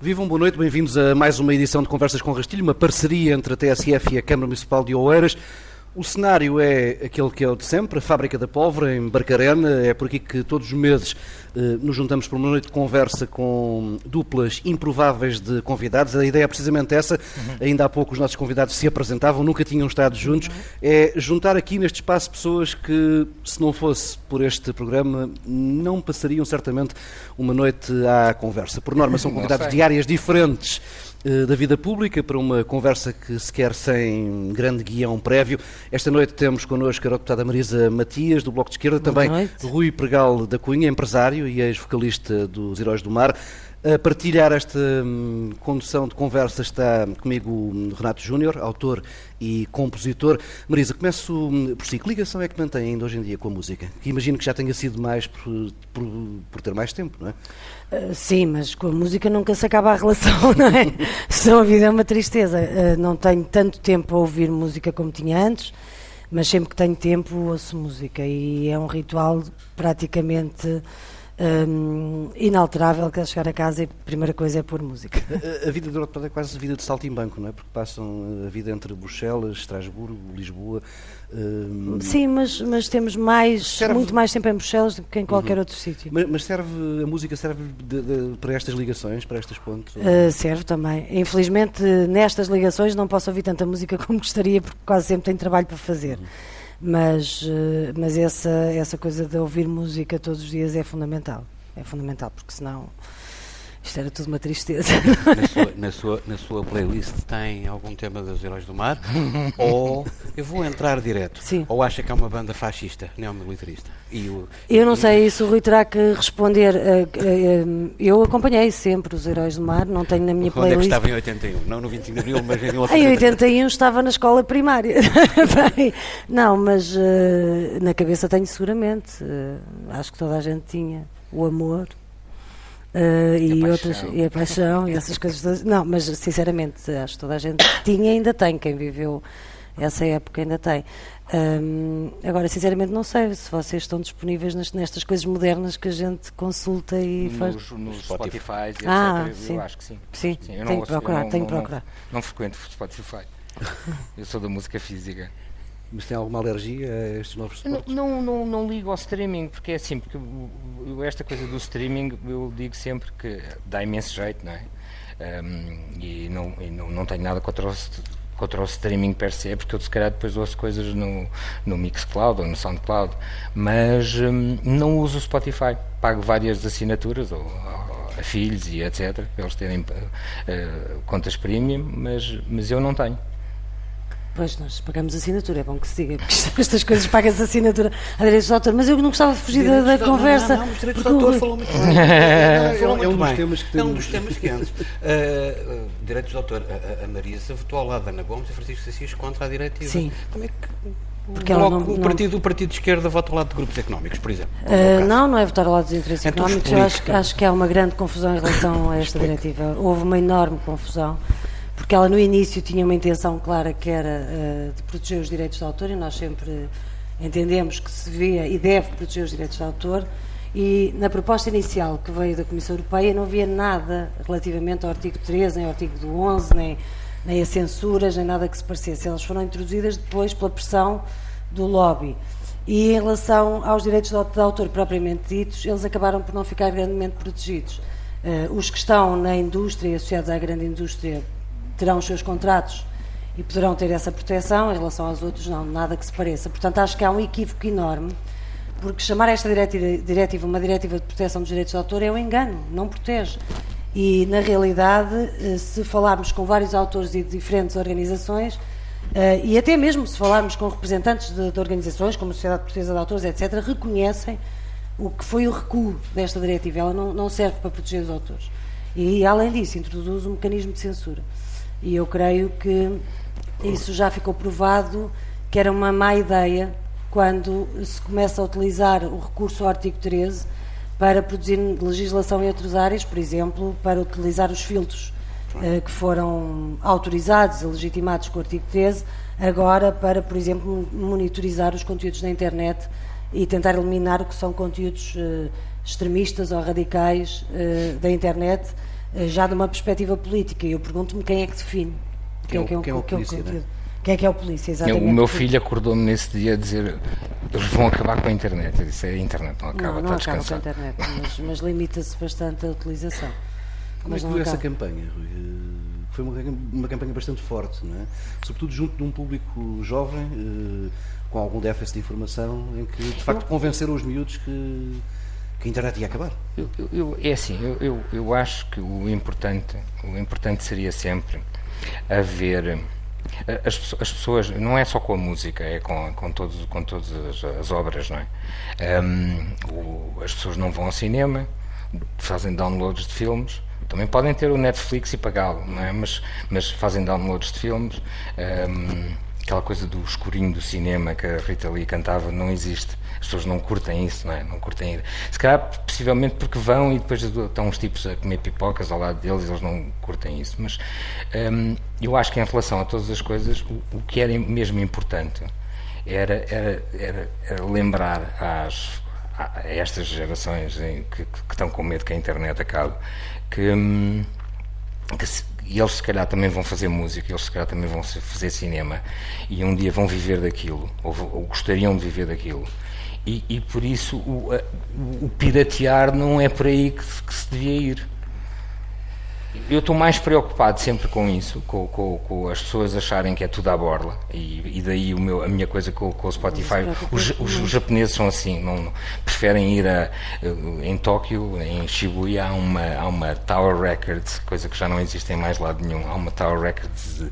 Vivam, boa noite, bem-vindos a mais uma edição de Conversas com Rastilho, uma parceria entre a TSF e a Câmara Municipal de Oeiras. O cenário é aquele que é o de sempre, a Fábrica da Pólvora, em Barcarena. É por aqui que todos os meses eh, nos juntamos para uma noite de conversa com duplas improváveis de convidados. A ideia é precisamente essa. Uhum. Ainda há pouco os nossos convidados se apresentavam, nunca tinham estado juntos. Uhum. É juntar aqui neste espaço pessoas que, se não fosse por este programa, não passariam certamente uma noite à conversa. Por norma, são convidados de áreas diferentes da vida pública para uma conversa que se quer sem grande guião prévio. Esta noite temos connosco a deputada Marisa Matias, do Bloco de Esquerda, Boa também noite. Rui Pregal da Cunha, empresário e ex-vocalista dos Heróis do Mar. A partilhar esta hum, condução de conversa está comigo o Renato Júnior, autor e compositor. Marisa, começo hum, por si. Que ligação é que mantém ainda hoje em dia com a música? Que imagino que já tenha sido mais por, por, por ter mais tempo, não é? Uh, sim, mas com a música nunca se acaba a relação, não é? Senão a vida é uma tristeza. Uh, não tenho tanto tempo a ouvir música como tinha antes, mas sempre que tenho tempo ouço música e é um ritual praticamente um, inalterável que é chegar a casa e a primeira coisa é pôr música. A, a vida do Europe é quase a vida de salto em banco, não é? Porque passam a vida entre Bruxelas, Estrasburgo, Lisboa. Um... Sim, mas, mas temos mais, serve... muito mais tempo em Bruxelas do que em qualquer uhum. outro sítio. Mas, mas, serve, a música serve de, de, para estas ligações, para estes pontos? Uh, serve também. Infelizmente, nestas ligações não posso ouvir tanta música como gostaria, porque quase sempre tenho trabalho para fazer. Uhum mas, eh, mas essa, essa coisa de ouvir música todos os dias é fundamental. É fundamental, porque senão isto era tudo uma tristeza. Na sua, na sua, na sua playlist tem algum tema dos Heróis do Mar? ou eu vou entrar direto? Sim. Ou acha que é uma banda fascista, neomilitarista? E o, eu não e... sei, isso o Rui terá que responder. Eh, eh, eu acompanhei sempre os Heróis do Mar, não tenho na minha Onde playlist. Onde é que estava em 81? Não no 25 de Abril, mas em 1981. Em 81 estava na escola primária. Bem, não, mas na cabeça tenho seguramente. Acho que toda a gente tinha o amor Uh, e, e outras e a paixão e essas coisas todas. Não, mas sinceramente acho que toda a gente tinha e ainda tem, quem viveu essa época ainda tem. Um, agora, sinceramente, não sei se vocês estão disponíveis nestas coisas modernas que a gente consulta e nos, faz. Nos Spotify, etc. Ah, sim. Eu acho que sim. Sim, sim tenho que procurar, não, tenho que procurar. Não, não frequento Spotify. eu sou da música física. Mas tem alguma alergia a estes novos suportes? Não, não, não, ligo ao streaming, porque é assim, porque esta coisa do streaming eu digo sempre que dá imenso jeito, não é? Um, e não, e não, não tenho nada contra o, contra o streaming per se, porque eu se calhar depois ouço coisas no, no Mixcloud ou no Soundcloud, mas um, não uso o Spotify, pago várias assinaturas ou, ou a filhos e etc, para eles terem uh, contas premium, mas, mas eu não tenho. Pois, nós pagamos assinatura, é bom que se diga, porque estas coisas pagas assinatura a direitos de autor, mas eu não gostava de fugir da, da conversa. Não, não, os direitos de autor falou muito bem. É um dos temas que É um dos temas que antes. Uh, direitos de autor, a, a Marisa votou ao lado da Ana Gomes e Francisco Sassis contra a diretiva. Sim. Como é que porque Logo, não, o, partido, não... o Partido de Esquerda vota ao lado de grupos económicos, por exemplo? Uh, não, não é votar ao lado dos interesses então, económicos. Eu acho, acho, que há uma grande confusão em relação a esta diretiva. Houve uma enorme confusão porque ela no início tinha uma intenção clara que era uh, de proteger os direitos de autor e nós sempre entendemos que se devia e deve proteger os direitos de autor e na proposta inicial que veio da Comissão Europeia não havia nada relativamente ao artigo 13, nem ao artigo do 11, nem, nem a censuras, nem nada que se parecesse. Elas foram introduzidas depois pela pressão do lobby. E em relação aos direitos de autor propriamente ditos, eles acabaram por não ficar grandemente protegidos. Uh, os que estão na indústria, associados à grande indústria, terão os seus contratos e poderão ter essa proteção, em relação aos outros não, nada que se pareça. Portanto, acho que há um equívoco enorme, porque chamar esta diretiva uma diretiva de proteção dos direitos de autor é um engano, não protege. E, na realidade, eh, se falarmos com vários autores e de diferentes organizações, eh, e até mesmo se falarmos com representantes de, de organizações, como a Sociedade Portuguesa de Autores, etc., reconhecem o que foi o recuo desta diretiva. Ela não, não serve para proteger os autores. E, além disso, introduz um mecanismo de censura. E eu creio que isso já ficou provado que era uma má ideia quando se começa a utilizar o recurso ao artigo 13 para produzir legislação em outras áreas, por exemplo, para utilizar os filtros eh, que foram autorizados e legitimados com o artigo 13, agora para, por exemplo, monitorizar os conteúdos da internet e tentar eliminar o que são conteúdos eh, extremistas ou radicais eh, da internet já de uma perspectiva política. E eu pergunto-me quem é que define. Quem, é, quem, é, quem é o polícia, né? Quem é que é o polícia, exatamente? O meu filho acordou-me nesse dia a dizer eles vão acabar com a internet. Eu disse, a internet não acaba, não, não está acaba com a internet, mas, mas limita-se bastante a utilização. Como mas é que viu essa campanha, Rui? Foi uma, uma campanha bastante forte, não é? Sobretudo junto de um público jovem, eh, com algum déficit de informação, em que de facto convenceram os miúdos que, que a internet ia acabar. Eu, eu, é assim, eu, eu, eu acho que o importante, o importante seria sempre haver as, as, pessoas, não é só com a música, é com, com, todos, com todas as, as obras, não é? Um, o, as pessoas não vão ao cinema, fazem downloads de filmes, também podem ter o Netflix e pagá-lo, não é? Mas, mas fazem downloads de filmes. Um, aquela coisa do escurinho do cinema que a Rita Lee cantava não existe. As pessoas não curtem isso, não é? Não curtem ir. Se calhar, possivelmente porque vão e depois estão uns tipos a comer pipocas ao lado deles, eles não curtem isso. Mas hum, eu acho que em relação a todas as coisas, o, o que era mesmo importante era, era, era, era lembrar às, a estas gerações que, que, estão com medo que a internet acabe que, hum, que se, e eles se calhar também vão fazer música, eles se calhar também vão fazer cinema e um dia vão viver daquilo, ou, ou gostariam de viver daquilo. E, e por isso o, o, piratear não é por aí que, que se devia ir. Eu estou mais preocupado sempre com isso, com, com, com, as pessoas acharem que é tudo à borla, e, e daí o meu, a minha coisa com, com o Spotify. Os, os, os, japoneses são assim, não, preferem ir a, em Tóquio, em Shibuya, há uma, há uma Tower Records, coisa que já não existe em mais lado nenhum, há uma Tower Records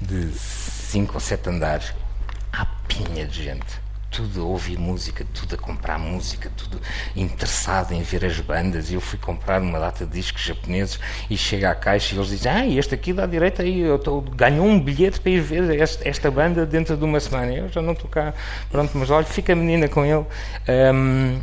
de 5 ou 7 andares, há pinha de gente tudo a ouvir música, tudo a comprar música, tudo interessado em ver as bandas. Eu fui comprar uma data de discos japoneses e chega à caixa e eles dizem: Ah, este aqui dá direito aí, eu tô, um bilhete para ir ver esta, esta, banda dentro de uma semana. Eu já não estou cá, pronto, mas olha, fica a menina com ele. Um,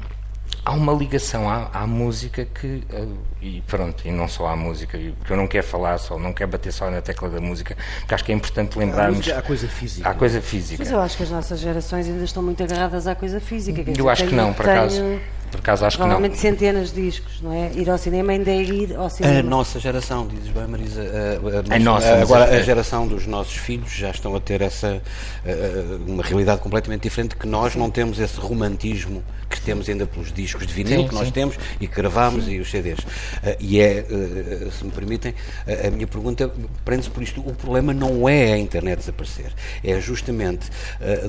há uma ligação à, à música que uh, e pronto e não só à música que eu não quero falar só não quero bater só na tecla da música porque acho que é importante lembrarmos há coisa física há coisa física. Mas eu acho que as nossas gerações ainda estão muito agarradas à coisa física eu acho que não por acaso por acaso acho que não. Provavelmente centenas de discos, não é? Ir ao cinema ainda é ir ao cinema. A nossa geração, dizes bem, Marisa. A, a, a nossa, agora, a geração dos nossos filhos já estão a ter essa uma realidade completamente diferente que nós não temos esse romantismo que temos ainda pelos discos de vinil sim, que nós sim. temos e que gravamos sim. e os CDs. e é, se me permitem, a minha pergunta prende-se por isto. O problema não é a internet desaparecer, é justamente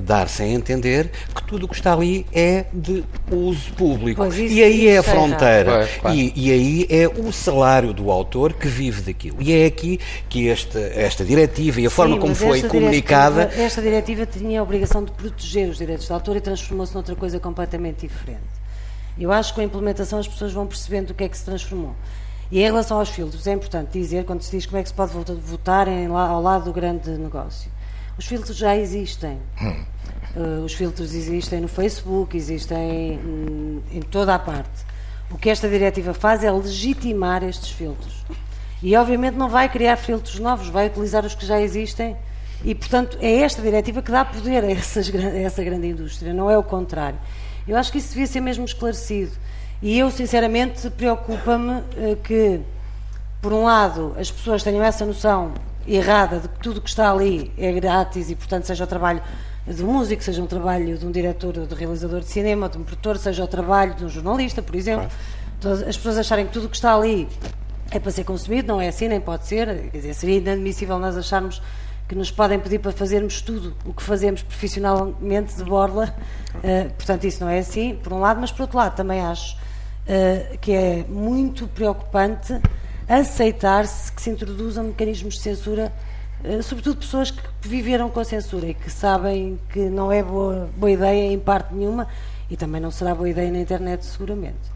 dar-se a entender que tudo o que está ali é de uso público público. e aí é a fronteira. claro. e, e, aí é o salário do autor que vive daquilo. E é aqui que esta, esta diretiva e a Sim, forma como foi comunicada. Diretiva, esta diretiva tinha a obrigação de proteger os direitos de autor e transformou-se noutra coisa completamente diferente. Eu acho que com a implementação as pessoas vão percebendo o que é que se transformou. E em relação aos filtros, é importante dizer, quando se diz como é que se pode votar em, ao lado do grande negócio. Os filtros já existem. Hum. Uh, os filtros existem no Facebook, existem hum, em toda a parte. O que esta diretiva faz é legitimar estes filtros. E obviamente não vai criar filtros novos, vai utilizar os que já existem. E, portanto, é esta diretiva que dá poder a, essas, a essa grande indústria, não é o contrário. Eu acho que isso devia ser mesmo esclarecido. E eu, sinceramente, preocupa-me uh, que, por um lado, as pessoas tenham essa noção errada de que tudo o que está ali é grátis e, portanto, seja o trabalho de um músico, seja um trabalho de um diretor ou de um realizador de cinema, de um produtor, seja o trabalho de um jornalista, por exemplo. Claro. As pessoas acharem que tudo o que está ali é para ser consumido, não é assim, nem pode ser. Quer dizer, seria inadmissível nós acharmos que nos podem pedir para fazermos tudo o que fazemos profissionalmente de borla. Uh, portanto, isso não é assim, por um lado, mas por outro lado, também acho uh, que é muito preocupante aceitar-se que se introduzam mecanismos de censura sobretudo pessoas que viveram com a censura e que sabem que não é boa, boa ideia em parte nenhuma e também não será boa ideia na internet seguramente.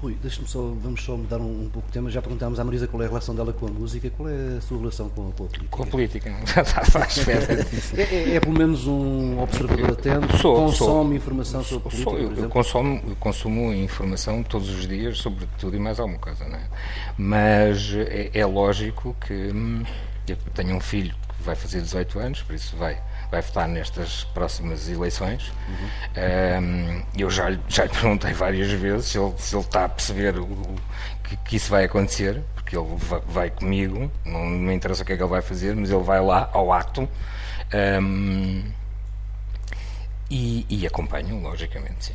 Rui, deixa-me só, vamos só mudar um, um, pouco de tema. Já perguntámos à Marisa qual é a relação dela com a música, qual é a sua relação com, com a política? Com a política, está faz é, é, é, pelo menos um observador atento, sou, consome sou, informação sobre política, sou, eu, eu, consumo, eu consumo informação todos os dias sobre tudo e mais alguma coisa, não é? Mas é, é lógico que hum, tenho um filho que vai fazer 18 anos, por isso vai, vai votar nestas próximas eleições. Uhum. Um, eu já, já lhe perguntei várias vezes se ele, se ele está a perceber o, que, que, isso vai acontecer, porque ele vai, vai, comigo, não me interessa o que é que ele vai fazer, mas ele vai lá ao ato. Um, e, e acompanho, logicamente, sim.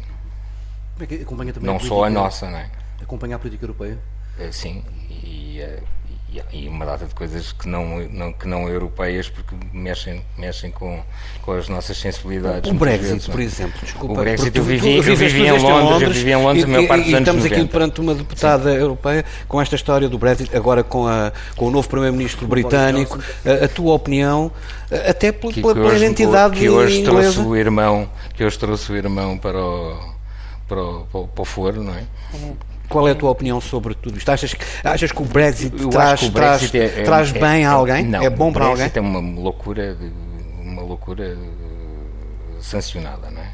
É acompanha também não a só a nossa, não é? Acompanha a política europeia? É, sim, e, e, e, uma data de coisas que não, não, que não europeias porque mexem, mexem com, com as nossas sensibilidades. O Brexit, vezes, por exemplo, desculpa. O Brexit, eu vivi, eu vivi em Londres, Londres, eu vivi em Londres e, a maior parte dos anos estamos 90. aqui perante uma deputada sim. europeia com esta história do Brexit, agora com, a, com o novo primeiro-ministro britânico. A, a, tua opinião, até pela, que, pela, pela identidade que hoje inglesa. trouxe o irmão, que hoje trouxe o irmão para o para o, para o, para o foro, não é? Qual é a tua opinião sobre tudo isto? Achas, achas que o Brexit traz, o Brexit traz, é, é, traz bem é, a alguém? Não, é bom para alguém? O Brexit é uma loucura, uma loucura sancionada, não é?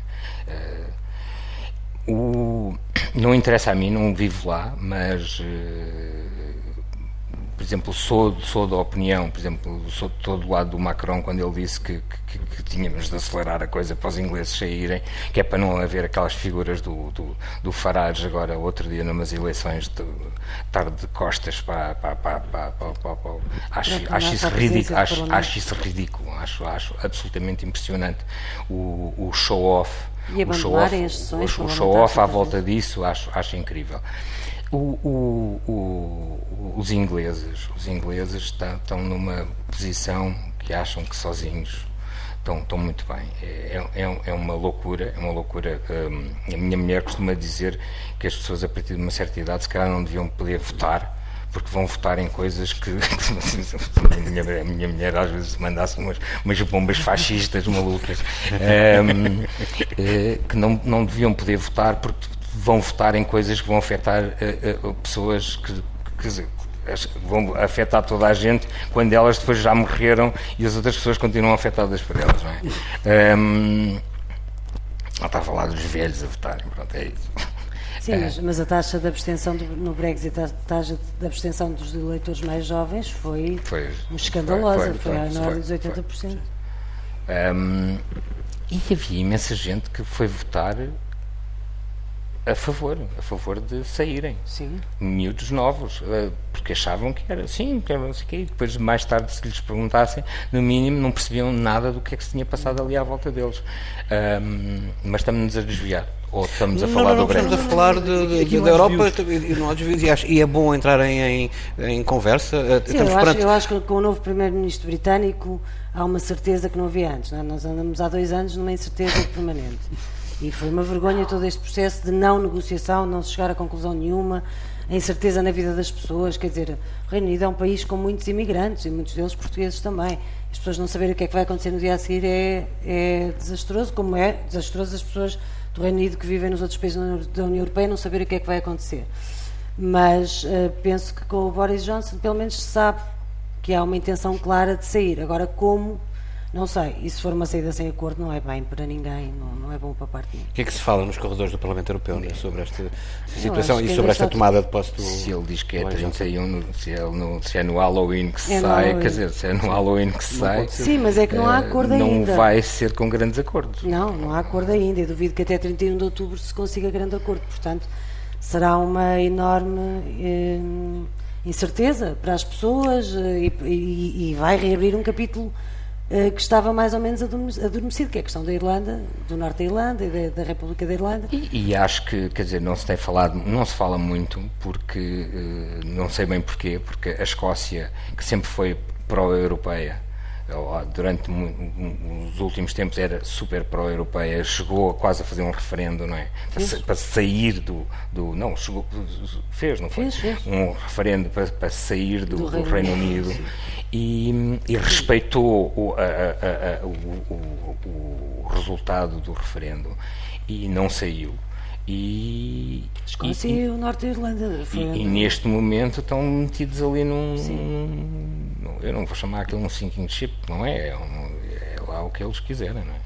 Uh, o, não interessa a mim, não vivo lá, mas uh, por exemplo, sou, sou da opinião, por exemplo, sou de todo o lado do Macron quando ele disse que, que, que, tínhamos de acelerar a coisa para os ingleses saírem, que é para não haver aquelas figuras do, do, do Farage agora, outro dia, numas eleições, de estar de costas para. para, para, para, para, para, acho, acho, isso ridículo, acho, acho isso ridículo, acho, acho absolutamente impressionante o, o show-off. O show-off o, o show à volta disso acho, acho incrível. O, o, o, os ingleses, os ingleses estão, estão, numa posição que acham que sozinhos estão, estão muito bem. É, é, é uma loucura, é uma loucura. Hum, a minha mulher costuma dizer que as pessoas a partir de uma certa idade se calhar não deviam poder votar porque vão votar em coisas que a, minha, a minha mulher às vezes mandasse umas, umas bombas fascistas malucas um, eh, que não, não deviam poder votar porque vão votar em coisas que vão afetar uh, uh, pessoas que, que, vão afetar toda a gente quando elas depois já morreram e as outras pessoas continuam afetadas por elas, não é? Um, está a falar dos velhos a votarem, pronto, é isso. Sim, mas, mas, a taxa de abstenção do, no Brexit, a taxa de abstenção dos eleitores mais jovens foi, foi escandalosa, foi, foi, foi, foi, foi dos 80%. Um, e havia imensa gente que foi votar a favor, a favor de saírem. Sim. Miúdos novos, eh, porque achavam que era assim, que era não sei o quê. Depois, mais tarde, se lhes perguntassem, no mínimo, não percebiam nada do que é que se tinha passado ali à volta deles. Um, mas estamos-nos a desviar. Ou estamos a não, falar não, do Brexit? Estamos a falar de, de, da Europa e não desvios. E é bom entrar em, em, conversa. Eh, Sim, eu, acho, eu acho que com o novo Primeiro-Ministro britânico há uma certeza que não havia antes. Não é? Nós andamos há dois anos numa incerteza permanente. E foi uma vergonha todo este processo de não negociação, não se chegar a conclusão nenhuma, a incerteza na vida das pessoas. Quer dizer, o Reino Unido é um país com muitos imigrantes e muitos deles portugueses também. As pessoas não saberem o que é que vai acontecer no dia a seguir é, é desastroso, como é desastroso as pessoas do Reino Unido que vivem nos outros países da União Europeia não saberem o que é que vai acontecer. Mas uh, penso que com o Boris Johnson pelo menos se sabe que há uma intenção clara de sair. Agora, como não sei, e se for uma saída sem acordo não é bem para ninguém, não, não é bom para a parte nenhuma. O que é que se fala nos corredores do Parlamento Europeu né, sobre esta situação e sobre esta tomada de posse do... Se ele diz que é 31, se é, no, se é no Halloween que se é sai, quer dizer, se é no Halloween que se sai... Sim, mas é que não há acordo não ainda. Não vai ser com grandes acordos. Não, não há acordo ainda. Eu duvido que até 31 de outubro se consiga grande acordo. Portanto, será uma enorme... Eh, incerteza para as pessoas eh, e, e, e vai reabrir um capítulo eh, que estava mais ou menos adormecido, que é a questão da Irlanda, do Norte da Irlanda e da, República da Irlanda. E, e, acho que, quer dizer, não se tem falado, não se fala muito, porque, uh, não sei bem porquê, porque a Escócia, que sempre foi pró-europeia, durante os últimos tempos era super pró-europeia, chegou quase a fazer um referendo, não é? Para, para sair do, do, Não, chegou, fez, não foi? Fez, fez. Um referendo para, para sair do, do, do Reino, Reino Unido. Unido e, e respeitou o, a, a, a, o, o, o, resultado do referendo e não saiu. E, Escócia e, e o Norte da Irlanda. E, e, neste momento estão metidos ali num, num, Eu não vou chamar aquilo um sinking ship, não é? É, um, é lá o que eles quiserem, não é?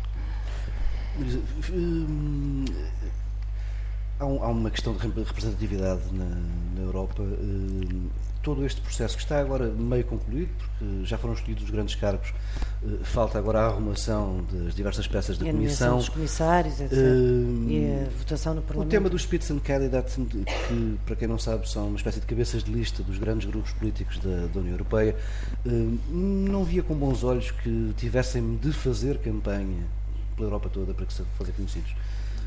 Há, um, há uma questão de representatividade na, na Europa. Uh, todo este processo que está agora meio concluído, porque já foram escolhidos os grandes cargos, uh, falta agora a arrumação das diversas peças da e Comissão. dos comissários, etc. Uh, e a votação no Parlamento. O tema dos Spitzenkandidaten, que para quem não sabe são uma espécie de cabeças de lista dos grandes grupos políticos da, da União Europeia, não via com bons olhos que tivessem de fazer campanha pela Europa toda para que se fazer conhecidos.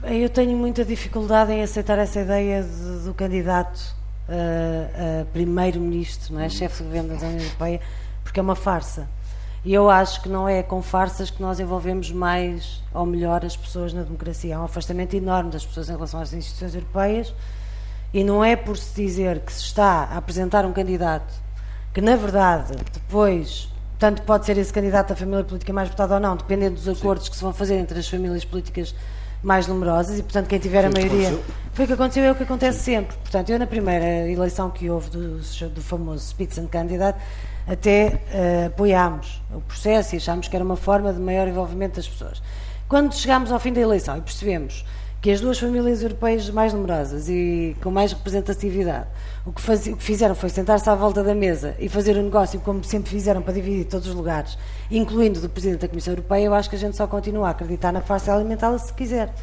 Eu tenho muita dificuldade em aceitar essa ideia de, do candidato a, a primeiro-ministro, não é? chefe de governo da União Europeia, porque é uma farsa. E eu acho que não é com farsas que nós envolvemos mais ou melhor as pessoas na democracia. Há um afastamento enorme das pessoas em relação às instituições europeias e não é por se dizer que se está a apresentar um candidato que, na verdade, depois tanto pode ser esse candidato a família política mais votada ou não, dependendo dos acordos Sim. que se vão fazer entre as famílias políticas mais numerosas e, portanto, quem tiver foi a maioria. Foi o que aconteceu, é o que acontece sempre. Portanto, eu, na primeira eleição que houve do, do famoso Spitzenkandidat, até uh, apoiámos o processo e achámos que era uma forma de maior envolvimento das pessoas. Quando chegámos ao fim da eleição e percebemos que as duas famílias europeias mais numerosas e com mais representatividade, o que, faz, o que fizeram foi sentar-se à volta da mesa e fazer o negócio como sempre fizeram para dividir todos os lugares, incluindo do Presidente da Comissão Europeia, eu acho que a gente só continua a acreditar na farsa alimentá-la se quiser.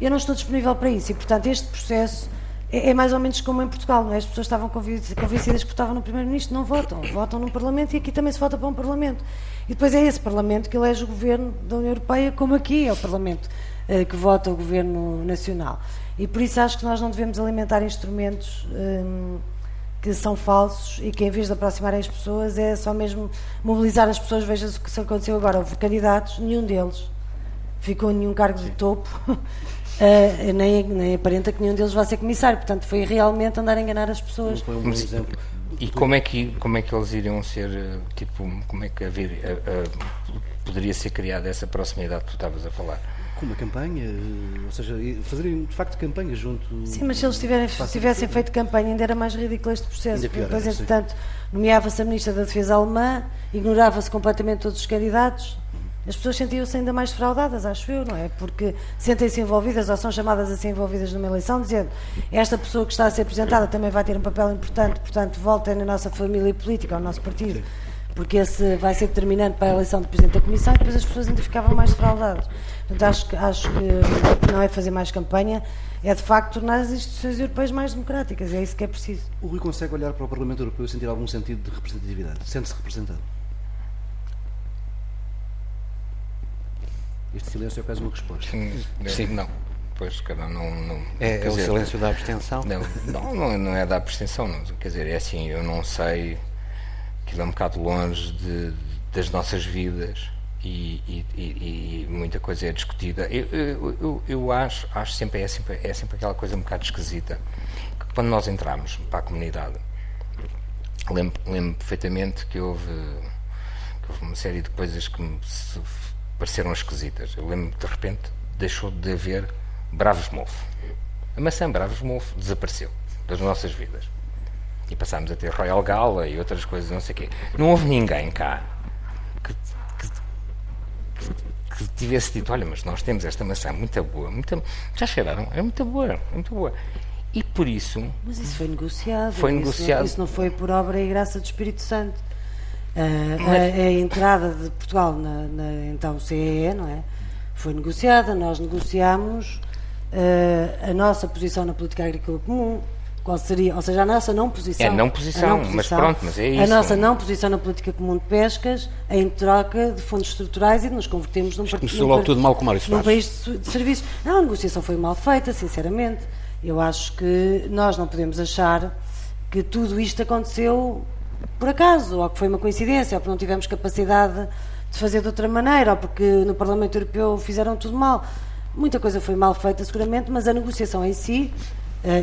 Eu não estou disponível para isso e, portanto, este processo é, é mais ou menos como em Portugal, não é? As pessoas estavam convencidas que votavam no Primeiro-Ministro, não votam, votam num Parlamento e aqui também se vota para um Parlamento. E depois é esse Parlamento que elege o Governo da União Europeia, como aqui é o Parlamento que vota o Governo Nacional. E por isso acho que nós não devemos alimentar instrumentos um, que são falsos e que em vez de aproximarem as pessoas é só mesmo mobilizar as pessoas. Veja o que aconteceu agora. Houve candidatos, nenhum deles ficou em nenhum cargo de topo. Uh, nem, nem aparenta que nenhum deles vá ser comissário, portanto foi realmente andar a enganar as pessoas. Foi um exemplo. E como é que como é que eles iriam ser eh, tipo como é que haver, uh, uh, poderia ser criada essa proximidade que tu estavas a falar? Com uma campanha, ou seja, fazerem de facto campanha junto. Sim, mas se eles tiverem, tivessem feito campanha, ainda era mais ridículo este processo. Porque depois, entretanto, nomeava-se a Ministra da Defesa alemã, ignorava-se completamente todos os candidatos. As pessoas sentiam-se ainda mais fraudadas, acho eu, não é? Porque sentem-se envolvidas ou são chamadas a ser envolvidas numa eleição, dizendo esta pessoa que está a ser apresentada também vai ter um papel importante, portanto, voltem na nossa família política, ao nosso partido, porque esse vai ser determinante para a eleição do Presidente da Comissão e depois as pessoas ainda ficavam mais fraudadas. Portanto, acho, acho que não é fazer mais campanha, é de facto tornar as instituições europeias mais democráticas, é isso que é preciso. O Rui consegue olhar para o Parlamento Europeu e sentir algum sentido de representatividade? Sente-se representado? Este silêncio é quase uma resposta. Sim, não. Pois, cada não, não É, é o dizer, silêncio da abstenção? Não, não, não, não é da abstenção, não. Quer dizer, é assim, eu não sei, aquilo é um bocado longe de, das nossas vidas e, e, e, muita coisa é discutida. Eu, eu, eu, eu, acho, acho sempre é, sempre, é sempre aquela coisa um bocado esquisita, que quando nós entramos para a comunidade, lembro, lembro perfeitamente que houve, que houve uma série de coisas que me pareceram esquisitas. Eu lembro de repente deixou de haver Bravos Mofo. A maçã Bravos Mofo desapareceu das nossas vidas. E passámos a ter Royal Gala e outras coisas, não sei o quê. Não houve ninguém cá que, que, que, tivesse dito: Olha, mas nós temos esta maçã muito boa, muito, já cheiraram, é muito boa, é muito boa. E por isso. Mas isso foi negociado. Foi isso, negociado. Isso não foi por obra e graça do Espírito Santo. Uh, a, a, entrada de Portugal na, na, então CEE, não é? Foi negociada, nós negociámos uh, a nossa posição na política agrícola comum, qual seria, ou seja, a nossa não posição. É não posição, não posição mas pronto, mas é isso. A nossa não posição na política comum de pescas em troca de fundos estruturais e de nos convertermos num, Começou logo tudo mal como isso num país de, de serviços. Não, a negociação foi mal feita, sinceramente. Eu acho que nós não podemos achar que tudo isto aconteceu por acaso, ou que foi uma coincidência, ou que não tivemos capacidade de fazer de outra maneira, ou porque no Parlamento Europeu fizeram tudo mal. Muita coisa foi mal feita, seguramente, mas a negociação em si,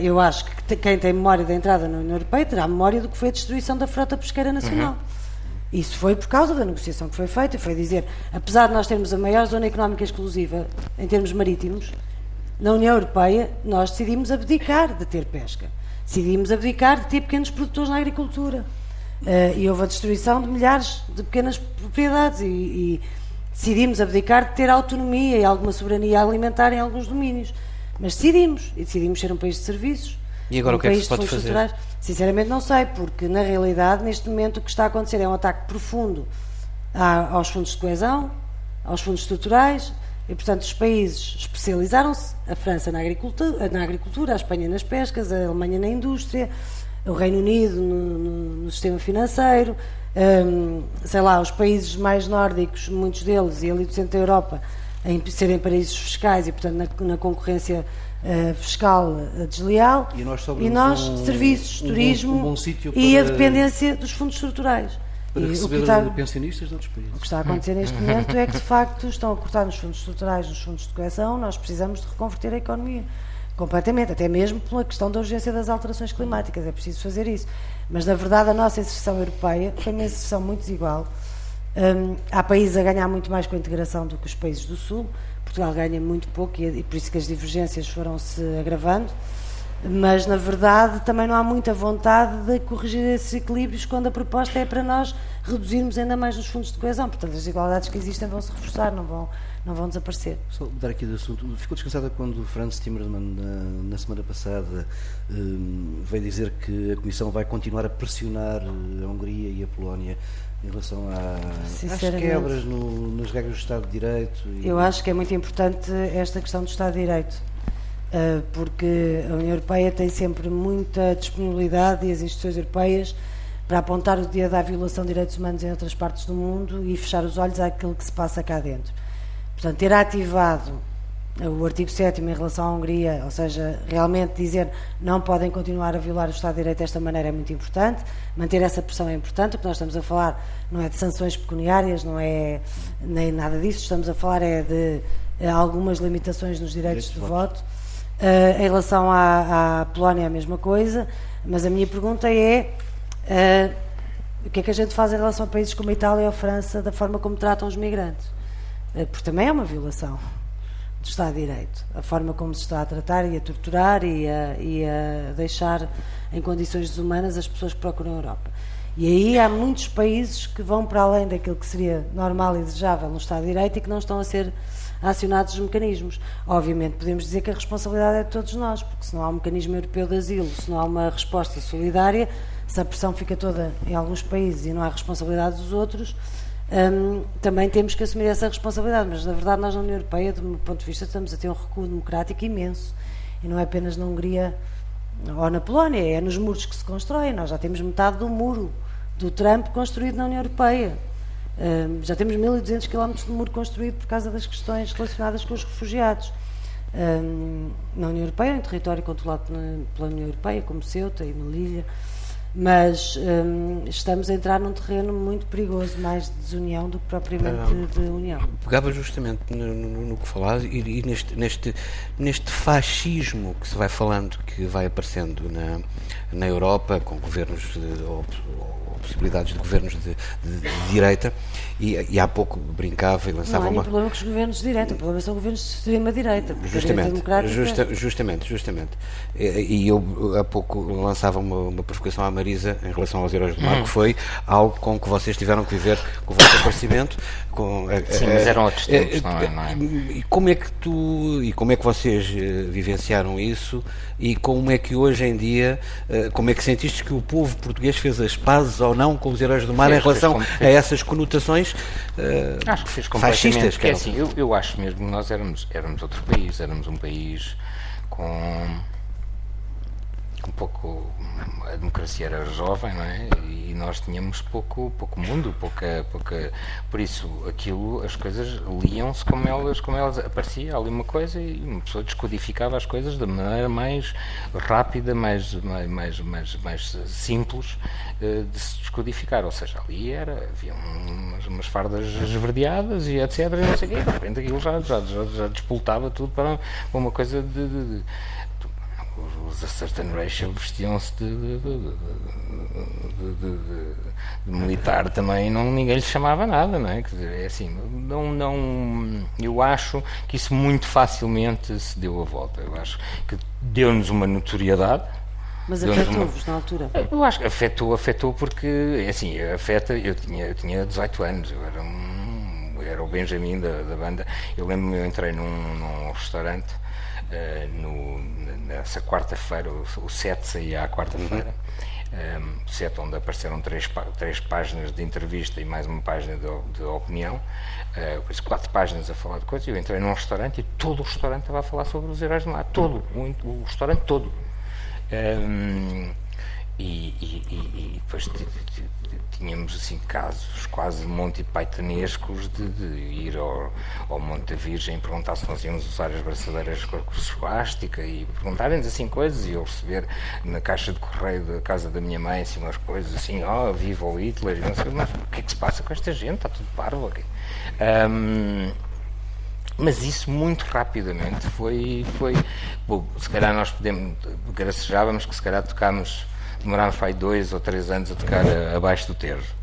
eu acho que quem tem memória da entrada na União Europeia terá memória do que foi a destruição da frota pesqueira nacional. Uhum. Isso foi por causa da negociação que foi feita, foi dizer, apesar de nós termos a maior zona económica exclusiva em termos marítimos, na União Europeia nós decidimos abdicar de ter pesca. Decidimos abdicar de ter pequenos produtores na agricultura. Uh, e houve a destruição de milhares de pequenas propriedades e, e, decidimos abdicar de ter autonomia e alguma soberania alimentar em alguns domínios. Mas decidimos, e decidimos ser um país de serviços. E agora um o que é que se pode fazer? Sinceramente não sei, porque na realidade neste momento o que está a acontecer é um ataque profundo aos fundos de coesão, aos fundos estruturais, e, portanto, os países especializaram-se, a França na agricultura, na agricultura, a Espanha nas pescas, a Alemanha na indústria, o Reino Unido no, no, no sistema financeiro, um, sei lá, os países mais nórdicos, muitos deles, e ali do centro da Europa, em serem paraísos fiscais e, portanto, na, na concorrência uh, fiscal uh, desleal. E nós, e nós um, serviços, um turismo bom, um bom e a dependência dos fundos estruturais. Para e receber o que está, pensionistas de outros países. O que está a acontecer neste momento é que, de facto, estão a cortar nos fundos estruturais, nos fundos de coesão, nós precisamos de reconverter a economia completamente, até mesmo pela questão da urgência das alterações climáticas, é preciso fazer isso. Mas, na verdade, a nossa inserção europeia foi uma inserção muito desigual. Um, há países a ganhar muito mais com a integração do que os países do Sul. Portugal ganha muito pouco e, e por isso que as divergências foram se agravando mas na verdade também não há muita vontade de corrigir esses equilíbrios quando a proposta é para nós reduzirmos ainda mais os fundos de coesão. Portanto, as desigualdades que existem vão se reforçar, não vão, não vão desaparecer. Só mudar aqui de assunto. Ficou descansada quando Franz Timmermans, na, na semana passada, um, veio dizer que a Comissão vai continuar a pressionar a Hungria e a Polónia em relação às quebras no, nas regras do Estado de Direito? E... Eu acho que é muito importante esta questão do Estado de Direito ah, porque a União Europeia tem sempre muita disponibilidade e as instituições europeias para apontar o dia da violação de direitos humanos em outras partes do mundo e fechar os olhos àquilo que se passa cá dentro. Portanto, ter ativado o artigo 7 em relação à Hungria, ou seja, realmente dizer não podem continuar a violar o Estado de Direito desta maneira é muito importante, manter essa pressão é importante, o que nós estamos a falar não é de sanções pecuniárias, não é nem nada disso, estamos a falar é de eh, algumas limitações nos direitos, direitos de, de voto. voto Uh, em relação à, à, Polónia é a mesma coisa, mas a minha pergunta é uh, o que é que a gente faz em relação a países como a Itália ou a França da forma como tratam os migrantes? Uh, porque também é uma violação do Estado de Direito. A forma como se está a tratar e a torturar e a, e a deixar em condições desumanas as pessoas que procuram a Europa. E aí há muitos países que vão para além daquilo que seria normal e desejável no Estado de Direito e que não estão a ser acionados os mecanismos. Obviamente, podemos dizer que a responsabilidade é de todos nós, porque se não há um mecanismo europeu de asilo, se não há uma resposta solidária, se a pressão fica toda em alguns países e não há responsabilidade dos outros, hum, também temos que assumir essa responsabilidade. Mas, na verdade, nós na União Europeia, do meu ponto de vista, estamos a ter um recuo democrático imenso. E não é apenas na Hungria ou na Polónia, é nos muros que se constroem. Nós já temos metade do muro do Trump construído na União Europeia já temos 1.200 km de muro construído por causa das questões relacionadas com os refugiados. na União Europeia, em território controlado pela União Europeia, como Ceuta e Melilla, mas estamos a entrar num terreno muito perigoso, mais de desunião do que propriamente ah, de união. Pegava justamente no, no, no que falava e, e, neste, neste, neste fascismo que se vai falando, que vai aparecendo na, na Europa, com governos de, ou, possibilidades de governos de, de, de direita e, e, há pouco brincava e lançava não há uma... problema com os governos de direita, o problema são governos de extrema-direita. Justamente, justa, justamente, justamente. E, e, eu há pouco lançava uma, uma provocação à Marisa em relação aos heróis do mar, hum. que foi algo com que vocês tiveram que viver com o vosso aparecimento. Com, Sim, mas eram outros tempos, não é? Não é? E como é que tu, e como é que vocês eh, vivenciaram isso e como é que hoje em dia, eh, como é que sentiste que o povo português fez as pazes ou não com os heróis do mar fez, em relação a essas conotações uh, acho que fez fascistas? Porque, é assim, eu, eu acho mesmo que nós éramos, éramos outro país, éramos um país com um pouco a democracia era jovem, não é? E nós tínhamos pouco, pouco mundo, pouca, pouca, por isso aquilo, as coisas liam-se como elas, como elas aparecia ali uma coisa e uma pessoa descodificava as coisas da maneira mais rápida, mais, mais, mais, mais simples uh, de se descodificar. Ou seja, ali era, havia umas, umas fardas esverdeadas e etc. E não sei o quê, de repente aquilo já, já, já, já despoltava tudo para uma coisa de, de, os Certain Ratio vestiam-se de, de, de, de, militar também, não, ninguém lhe chamava nada, não é? Quer dizer, é assim, não, não, eu acho que isso muito facilmente se deu a volta. Eu acho que deu-nos uma notoriedade. Mas afetou-vos na altura? Eu acho que afetou, afetou porque, é assim, afeta, eu tinha, eu tinha 18 anos, eu era um era o Benjamin da, da banda. Eu lembro-me, eu entrei num, num restaurante uh, no, nessa quarta-feira, o, o set saía à quarta-feira. Uhum um, set onde apareceram três, três páginas de entrevista e mais uma página de, de opinião, uh, quatro páginas a falar de coisas. Eu entrei num restaurante e todo o restaurante estava a falar sobre os heróis do mar, todo, o, o restaurante todo. Um, e, e, e, depois tínhamos assim casos quase monte pythonescos de, de ir ao, ao Monte da Virgem perguntar se nós íamos usar as braçadeiras com a suástica e perguntarem-nos assim coisas e eu receber na caixa de correio da casa da minha mãe assim umas coisas assim, oh, viva o Hitler e não sei, mas o que é que se passa com esta gente? Está tudo parvo aqui. Um, mas isso muito rapidamente foi, foi bom, se calhar nós podemos, gracejávamos que se calhar tocámos para aí dois ou três anos a tocar abaixo do Tejo.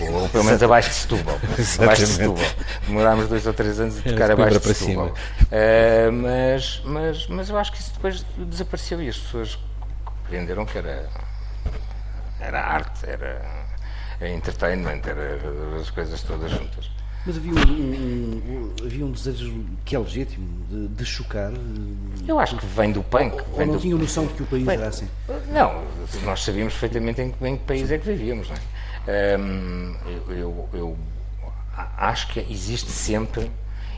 Ou, pelo menos abaixo de Setúbal. abaixo de Setúbal. Demorámos dois ou três anos a tocar abaixo de Setúbal. Uh, mas, mas, mas eu acho que isso depois desapareceu e as pessoas compreenderam que era, era arte, era entertainment, era as coisas todas juntas. Mas havia um, um, havia um desejo que é legítimo de, de, chocar? Eu acho que vem do punk. Ou, ou não do... tinham noção de que o país bem, era assim? Não, nós sabíamos perfeitamente em, em que país é que vivíamos. É? Um, eu, eu, acho que existe sempre,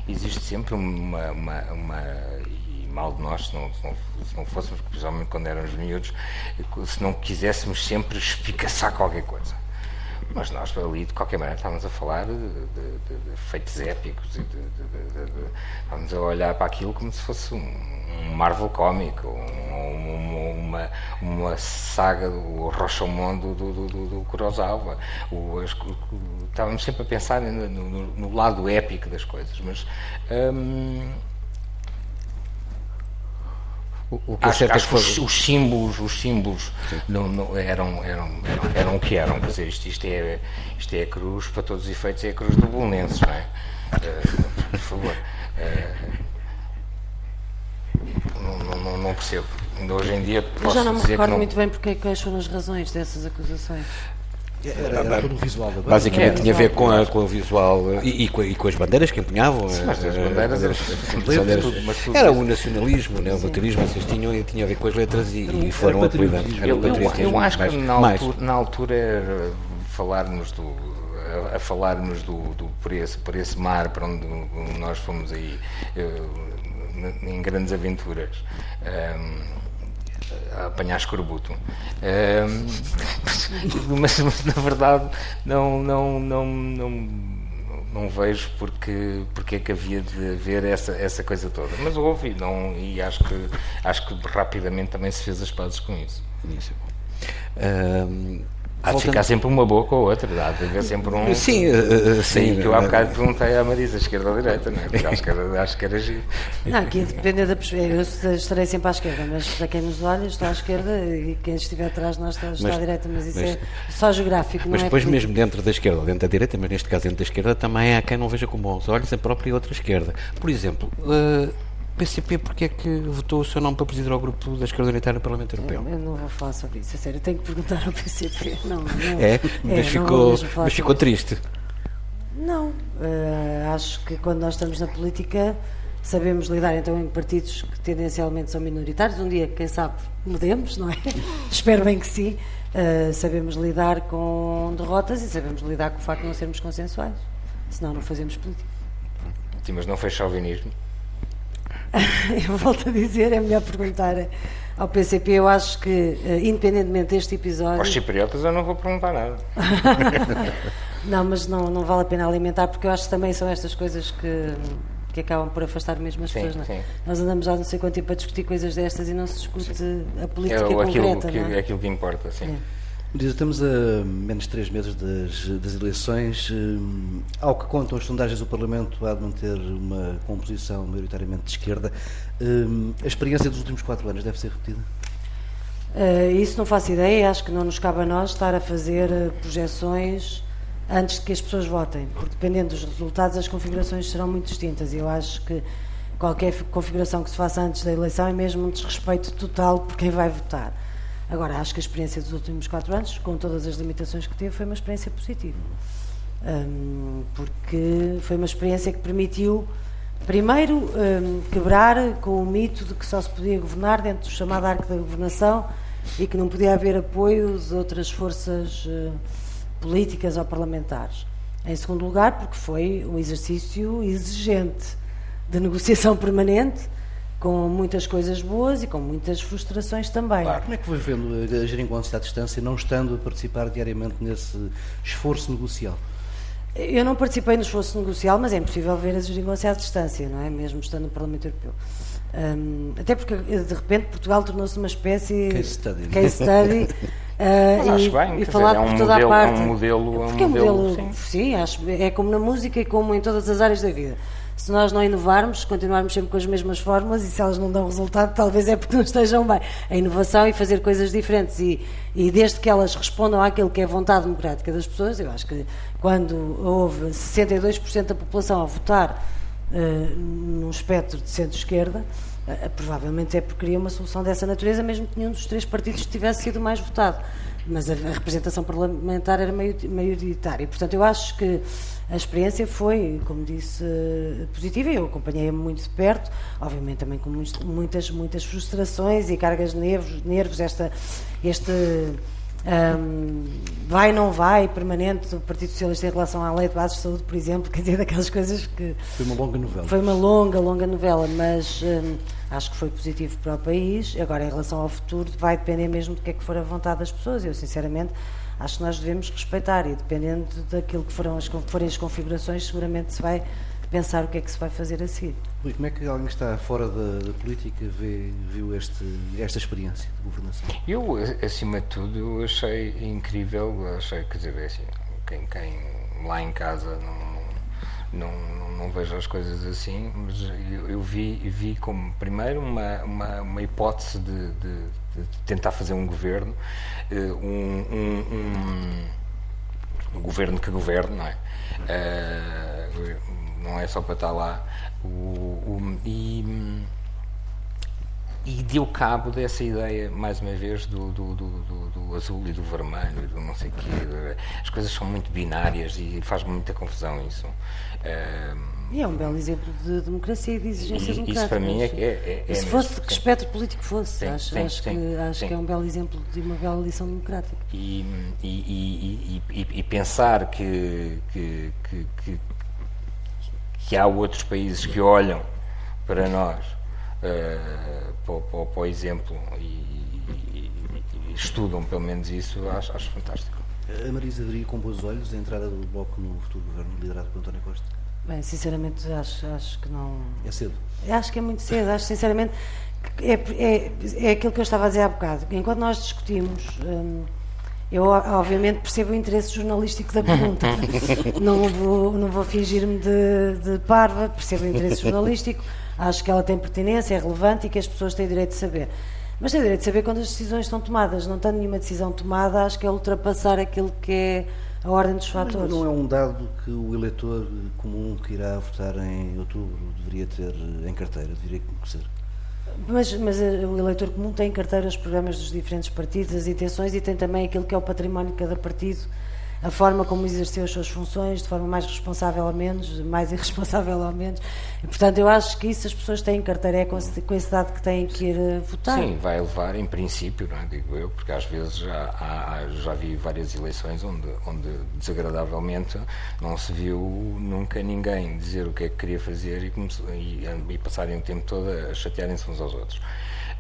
existe sempre uma, uma, uma e mal de nós se não, se não, se não fôssemos, principalmente quando éramos miúdos, se não quiséssemos sempre espicaçar qualquer coisa mas nós ali, de qualquer maneira, estávamos a falar de, de, de, feitos épicos e estávamos a olhar para aquilo como se fosse um, Marvel cómico, um, uma, uma saga do Rashomon do, do, do, do Kurosawa. O, as, estávamos sempre a pensar no, no, no, lado épico das coisas, mas. Hum, o, o que acho, é acho que os, os, símbolos, os símbolos não, não, eram, eram, eram, eram o que eram. Quer dizer, isto, isto, é, isto é a cruz, para todos os efeitos, é a cruz do Bolonenses, não é? Uh, por favor. Uh, não, não, não, percebo. Ainda hoje em dia posso Eu já não me recordo muito bem porque é quais foram as razões dessas acusações. Era, era o visual da. Basicamente tinha a ver com, a, com o visual e, e, com, e, com, as bandeiras que empunhavam. Sim, mas as bandeiras, bandeiras, bandeiras tudo, mas tudo era o nacionalismo, né, o baterismo, vocês tinham e tinha a ver com as letras e, e foram apelidados. Eu, eu, eu, acho que na altura, na altura era falarmos do a, a falar-nos do, do, por, esse, por esse mar para onde nós fomos aí eh, em grandes aventuras. Um, a apanhar escorbuto. mas, mas, na verdade não, não, não, não, não vejo porque, porque é que havia de haver essa, essa coisa toda. Mas houve não, e acho que, acho que rapidamente também se fez as pazes com isso. isso é bom. Há de ficar sempre uma boa com a outra, há de haver sempre um. Sim, uh, sim. que eu há bocado perguntei à Marisa, esquerda ou direita, não é? Porque acho que era, acho que era giro. Não, aqui depende da perspectiva. Eu estarei sempre à esquerda, mas para quem nos olha, está à esquerda e quem estiver atrás de nós está, está mas, à direita, mas isso mas, é só geográfico, Mas é depois, mesmo dentro da esquerda, dentro da direita, mas neste caso dentro da esquerda, também há quem não veja com bons olhos a própria outra esquerda. Por exemplo. Uh, PCP, porque é que votou o seu nome para presidir ao grupo da esquerda unitária no Parlamento Europeu? Eu, eu não vou falar sobre isso, é sério, tenho que perguntar ao PCP. Não, não, é, mas é, ficou, mas ficou triste. Não, uh, acho que quando nós estamos na política sabemos lidar então em partidos que tendencialmente são minoritários. Um dia, quem sabe, mudemos, não é? Espero bem que sim. Uh, sabemos lidar com derrotas e sabemos lidar com o facto de não sermos consensuais. Senão não fazemos política. Sim, mas não fez chauvinismo? eu volto a dizer, é melhor perguntar ao PCP. Eu acho que, eh, independentemente deste episódio. Aos cipriotas eu não vou perguntar nada. não, mas não, não vale a pena alimentar, porque eu acho que também são estas coisas que, que acabam por afastar mesmo as sim, pessoas. É? Nós andamos já não sei quanto tempo a discutir coisas destas e não se discute sim. a política é, concreta. Aquilo, não é? aquilo que importa, sim. É. Diz, estamos a menos de três meses das, das eleições. Hum, ao que contam as sondagens, o Parlamento há de manter uma composição maioritariamente de esquerda. Hum, a experiência dos últimos quatro anos deve ser repetida? Uh, isso não faço ideia. Acho que não nos cabe a nós estar a fazer eh, projeções antes de que as pessoas votem, porque dependendo dos resultados, as configurações serão muito distintas. Eu acho que qualquer configuração que se faça antes da eleição é mesmo um desrespeito total por quem vai votar. Agora, acho que a experiência dos últimos quatro anos, com todas as limitações que teve, foi uma experiência positiva. um, porque foi uma experiência que permitiu, primeiro, um, quebrar com o mito de que só se podia governar dentro do chamado arco da governação e que não podia haver apoio de outras forças uh, políticas ou parlamentares. Em segundo lugar, porque foi um exercício exigente de negociação permanente com muitas coisas boas e com muitas frustrações também. Claro. Como é que foi vendo a geringonça à distância, não estando a participar diariamente nesse esforço negocial? Eu não participei no esforço negocial, mas é impossível ver a geringonça à distância, não é? Mesmo estando no Parlamento Europeu. Um, até porque, de repente, Portugal tornou-se uma espécie case study, de case study uh, e, bem, e falado é um por toda modelo, a parte. É um modelo, é um modelo, modelo sim. sim, acho, é como na música e como em todas as áreas da vida se nós não inovarmos, continuarmos sempre com as mesmas fórmulas e se elas não dão resultado, talvez é porque não estejam bem. A inovação e fazer coisas diferentes e, e desde que elas respondam àquilo que é vontade democrática das pessoas, eu acho que quando houve 62% da população a votar uh, num espectro de centro-esquerda, uh, provavelmente é porque queria uma solução dessa natureza, mesmo que nenhum dos três partidos tivesse sido mais votado. Mas a, representação parlamentar era maioritária. Portanto, eu acho que a experiência foi, como disse, positiva. Eu acompanhei-a muito de perto, obviamente também com muitas, muitas frustrações e cargas de nervos, nervos esta, este um, vai não vai permanente do Partido Socialista em relação à lei de bases de saúde, por exemplo, quer dizer, daquelas coisas que. Foi uma longa novela. Foi uma longa, longa novela, mas acho que foi positivo para o país. Agora, em relação ao futuro, vai depender mesmo do que é que for a vontade das pessoas. Eu, sinceramente acho que nós devemos respeitar e dependendo daquilo que foram as, forem as configurações, seguramente se vai pensar o que é que se vai fazer a seguir. Rui, como é que alguém que está fora da, da política vê, viu este, esta experiência de governação? Eu, acima de tudo, achei incrível, achei, quer dizer, é assim, quem, quem lá em casa não, não, não, não vejo as coisas assim, mas eu, eu vi, vi como, primeiro, uma, uma, uma hipótese de, de, de, tentar fazer um governo, eh, um, um, um, um governo que governe, não é? Uh, não é só para estar lá. O, o, e, e deu cabo dessa ideia, mais uma vez, do, do, do, do azul e do vermelho, e do não sei o quê. As coisas são muito binárias e faz muita confusão isso. e é um belo exemplo de democracia e de exigência democrática. Isso para mim é, é, é Se fosse de que espectro político fosse, acho, que, é um belo exemplo de uma bela lição democrática. E, e, e, e pensar que, que, que, há outros países que olham para nós, uh, para, para, para, o exemplo, e, e, e, estudam pelo menos isso, acho, acho fantástico. A Marisa veria com bons olhos a entrada do Bloco no futuro governo liderado por António Costa? Bem, sinceramente acho, acho que não. É cedo? Acho que é muito cedo, acho sinceramente que é, é, é aquilo que eu estava a dizer há bocado. Enquanto nós discutimos. Hum, eu, obviamente, percebo o interesse jornalístico da pergunta. não vou, não vou fingir-me de, de parva, percebo o interesse jornalístico, acho que ela tem pertinência, é relevante e que as pessoas têm direito de saber. Mas têm direito de saber quando as decisões estão tomadas. Não tendo nenhuma decisão tomada, acho que é ultrapassar aquilo que é a ordem dos fatores. Mas não é um dado que o eleitor comum que irá votar em outubro deveria ter em carteira, deveria conhecer? Mas, mas o eleitor comum tem em carteira os programas dos diferentes partidos, as intenções e tem também aquilo que é o património de cada partido a forma como exerceu as suas funções, de forma mais responsável ou menos, mais irresponsável ou menos. E, portanto, eu acho que isso as pessoas têm em carteira, é com, com esse dado que têm que ir eh, votar. Sim, vai levar, em princípio, não é? digo eu, porque às vezes já, há, já vi várias eleições onde, onde, desagradavelmente, não se viu nunca ninguém dizer o que é que queria fazer e, e, e passarem o tempo todo a chatearem-se uns aos outros.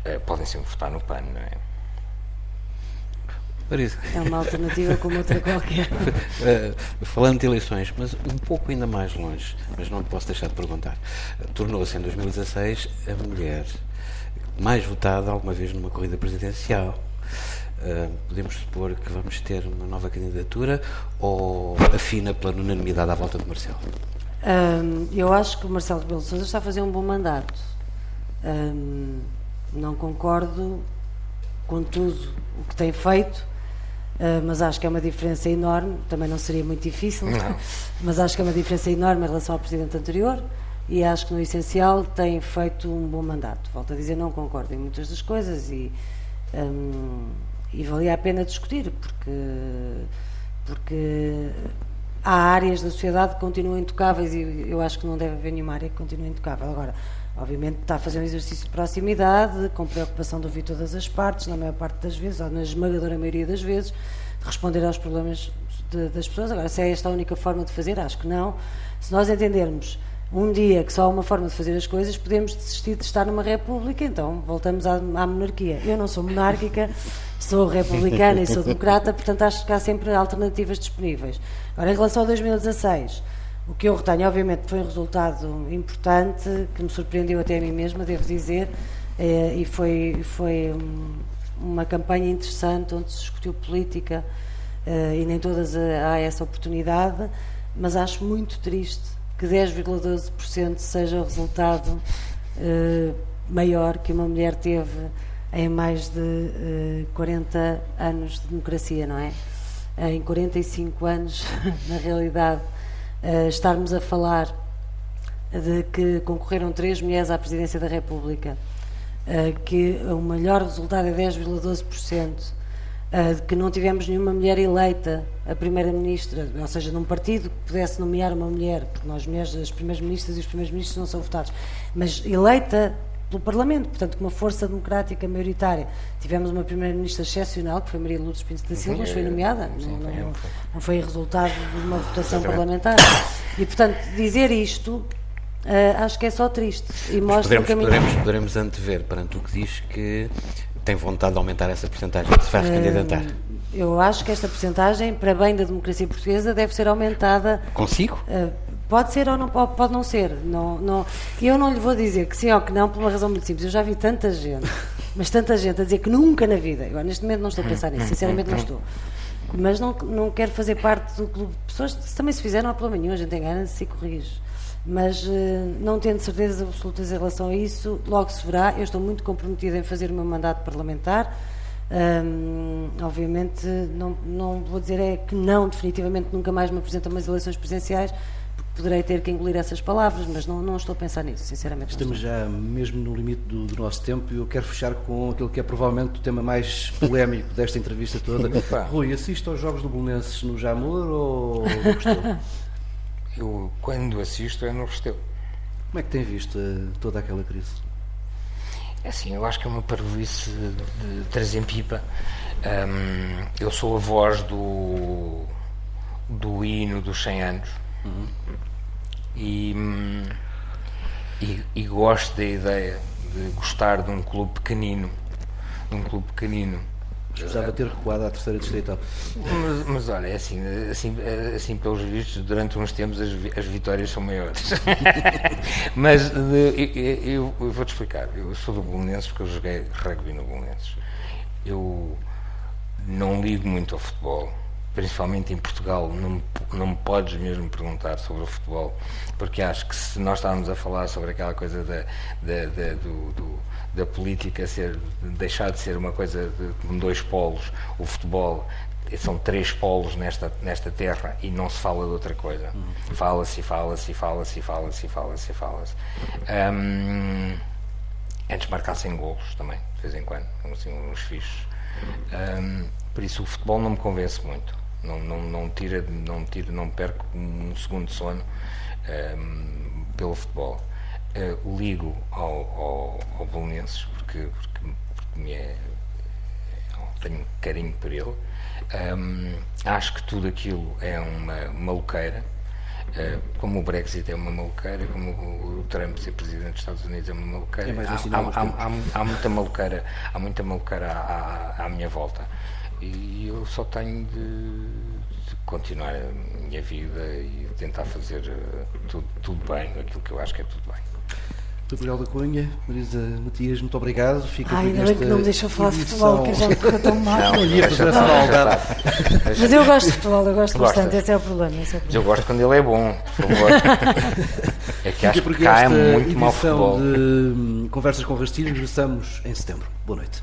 Uh, podem sempre votar no PAN, não é? É uma alternativa como outra qualquer. uh, falando de eleições, mas um pouco ainda mais longe, mas não posso deixar de perguntar. Tornou-se em 2016 a mulher mais votada alguma vez numa corrida presidencial. Uh, podemos supor que vamos ter uma nova candidatura ou afina pela unanimidade à volta de Marcelo? Um, eu acho que o Marcelo Rebelo de Sousa está a fazer um bom mandato. Um, não concordo com tudo o que tem feito, Uh, mas acho que é uma diferença enorme, também não seria muito difícil, não. mas acho que é uma diferença enorme em relação ao Presidente anterior e acho que no essencial tem feito um bom mandato. Volto a dizer, não concordo em muitas das coisas e, um, e valia a pena discutir, porque, porque há áreas da sociedade que continuam intocáveis e eu acho que não deve haver nenhuma área que continue intocável. Agora, obviamente está a fazer um exercício de proximidade, com preocupação de ouvir todas as partes, na maior parte das vezes, ou na esmagadora maioria das vezes, de responder aos problemas de, das pessoas. Agora, se é esta a única forma de fazer, acho que não. Se nós entendermos um dia que só há uma forma de fazer as coisas, podemos desistir de estar numa república, então voltamos à, à monarquia. Eu não sou monárquica, sou republicana e sou democrata, portanto acho que há sempre alternativas disponíveis. Agora, em relação a 2016, o que eu retenho, obviamente, foi um resultado importante, que me surpreendeu até a mim mesma, devo dizer, eh, e foi, foi uma campanha interessante, onde se discutiu política, eh, e nem todas há essa oportunidade, mas acho muito triste que 10,12% seja o resultado eh, maior que uma mulher teve em mais de uh, eh, 40 anos de democracia, não é? Em 45 anos, na realidade, uh, estarmos a falar de que concorreram três mulheres à presidência da República, que o melhor resultado é 10,12%, uh, de que não tivemos nenhuma mulher eleita a primeira-ministra, ou seja, num partido que pudesse nomear uma mulher, porque nós mulheres, as primeiras-ministras e os primeiros-ministros não são votados, mas eleita pelo Parlamento, portanto, com uma força democrática maioritária. Tivemos uma primeira-ministra excepcional, que foi Maria Lourdes Pinto da Silva, mas foi nomeada, não, não, não foi resultado de uma votação parlamentar. E, portanto, dizer isto Uh, acho que é só triste. E mostra poderemos, poderemos, poderemos antever perante o que diz que tem vontade de aumentar essa porcentagem, se vai recandidatar? Uh, eu acho que esta porcentagem, para bem da democracia portuguesa, deve ser aumentada. Consigo? Uh, pode ser ou não pode, pode não ser. Não, não, eu não lhe vou dizer que sim ou que não, por uma razão muito simples. Eu já vi tanta gente, mas tanta gente a dizer que nunca na vida. Agora, neste momento não estou a pensar nisso, sinceramente não estou. Mas não, não quero fazer parte do clube de pessoas. Se também se fizer, não há problema nenhum, a gente engana-se e corrige mas uh, não tendo certezas absolutas em relação a isso, logo se verá. Eu estou muito comprometida em fazer o meu mandato parlamentar. Um, obviamente, não, não vou dizer é que não, definitivamente nunca mais me apresento a umas eleições presidenciais, poderei ter que engolir essas palavras, mas não, não estou a pensar nisso, sinceramente. Estamos já mesmo no limite do, do, nosso tempo e eu quero fechar com aquilo que é provavelmente o tema mais polémico desta entrevista toda. Rui, assiste aos Jogos do Bolonenses no Jamor ou gostou? Eu, quando assisto, é no Restelo. Como é que tem visto uh, toda aquela crise? É assim, eu acho que é uma parvoíce de, de três em pipa. Um, eu sou a voz do, do hino dos 100 anos uhum. E, e, e, gosto da ideia de gostar de um clube pequenino, de um clube pequenino Precisava ter recuado à terceira distrital. Mas, mas olha, é assim, assim, assim, pelos vistos, durante uns tempos as, as vitórias são maiores. mas eu, eu, eu vou-te explicar. Eu sou do Bolonenses porque eu joguei rugby no Bolonenses. Eu não ligo muito ao futebol principalmente em Portugal, não, não me podes mesmo perguntar sobre o futebol, porque acho que se nós estávamos a falar sobre aquela coisa da, da, da do, do, da política ser, deixar de ser uma coisa de dois polos, o futebol são três polos nesta, nesta terra e não se fala de outra coisa. Fala-se, fala-se, fala-se, fala-se, fala-se, fala-se. Um, antes marcassem golos também, de vez em quando, assim, uns fixos. Um, por isso o futebol não me convence muito. Não, não, não, tira, não, tira, não perco um segundo sono um, pelo futebol uh, ligo ao, ao, ao Bolonenses porque, porque, porque me é, tenho carinho por ele. Um, acho que tudo aquilo é uma maluqueira. Uh, como o Brexit é uma maluqueira, como o, Trump ser presidente dos Estados Unidos é uma maluqueira, é há, há, há, há, muita maluqueira, há muita maluqueira à, à, minha volta. E eu só tenho de, continuar a minha vida e tentar fazer uh, tudo, tudo bem, aquilo que eu acho que é tudo bem. Gabriel da Cunha, Marisa Matias, muito obrigado. Fica Ai, ainda bem que não me deixou falar de futebol, que a gente correu tão mal. Não, ia fazer Mas eu gosto de futebol, eu gosto Gosta. bastante, esse é o problema. Esse é o problema. Eu gosto quando ele é bom, por favor. é que acho que cá é muito mal futebol. de hum, Conversas com Rastilho regressamos em setembro. Boa noite.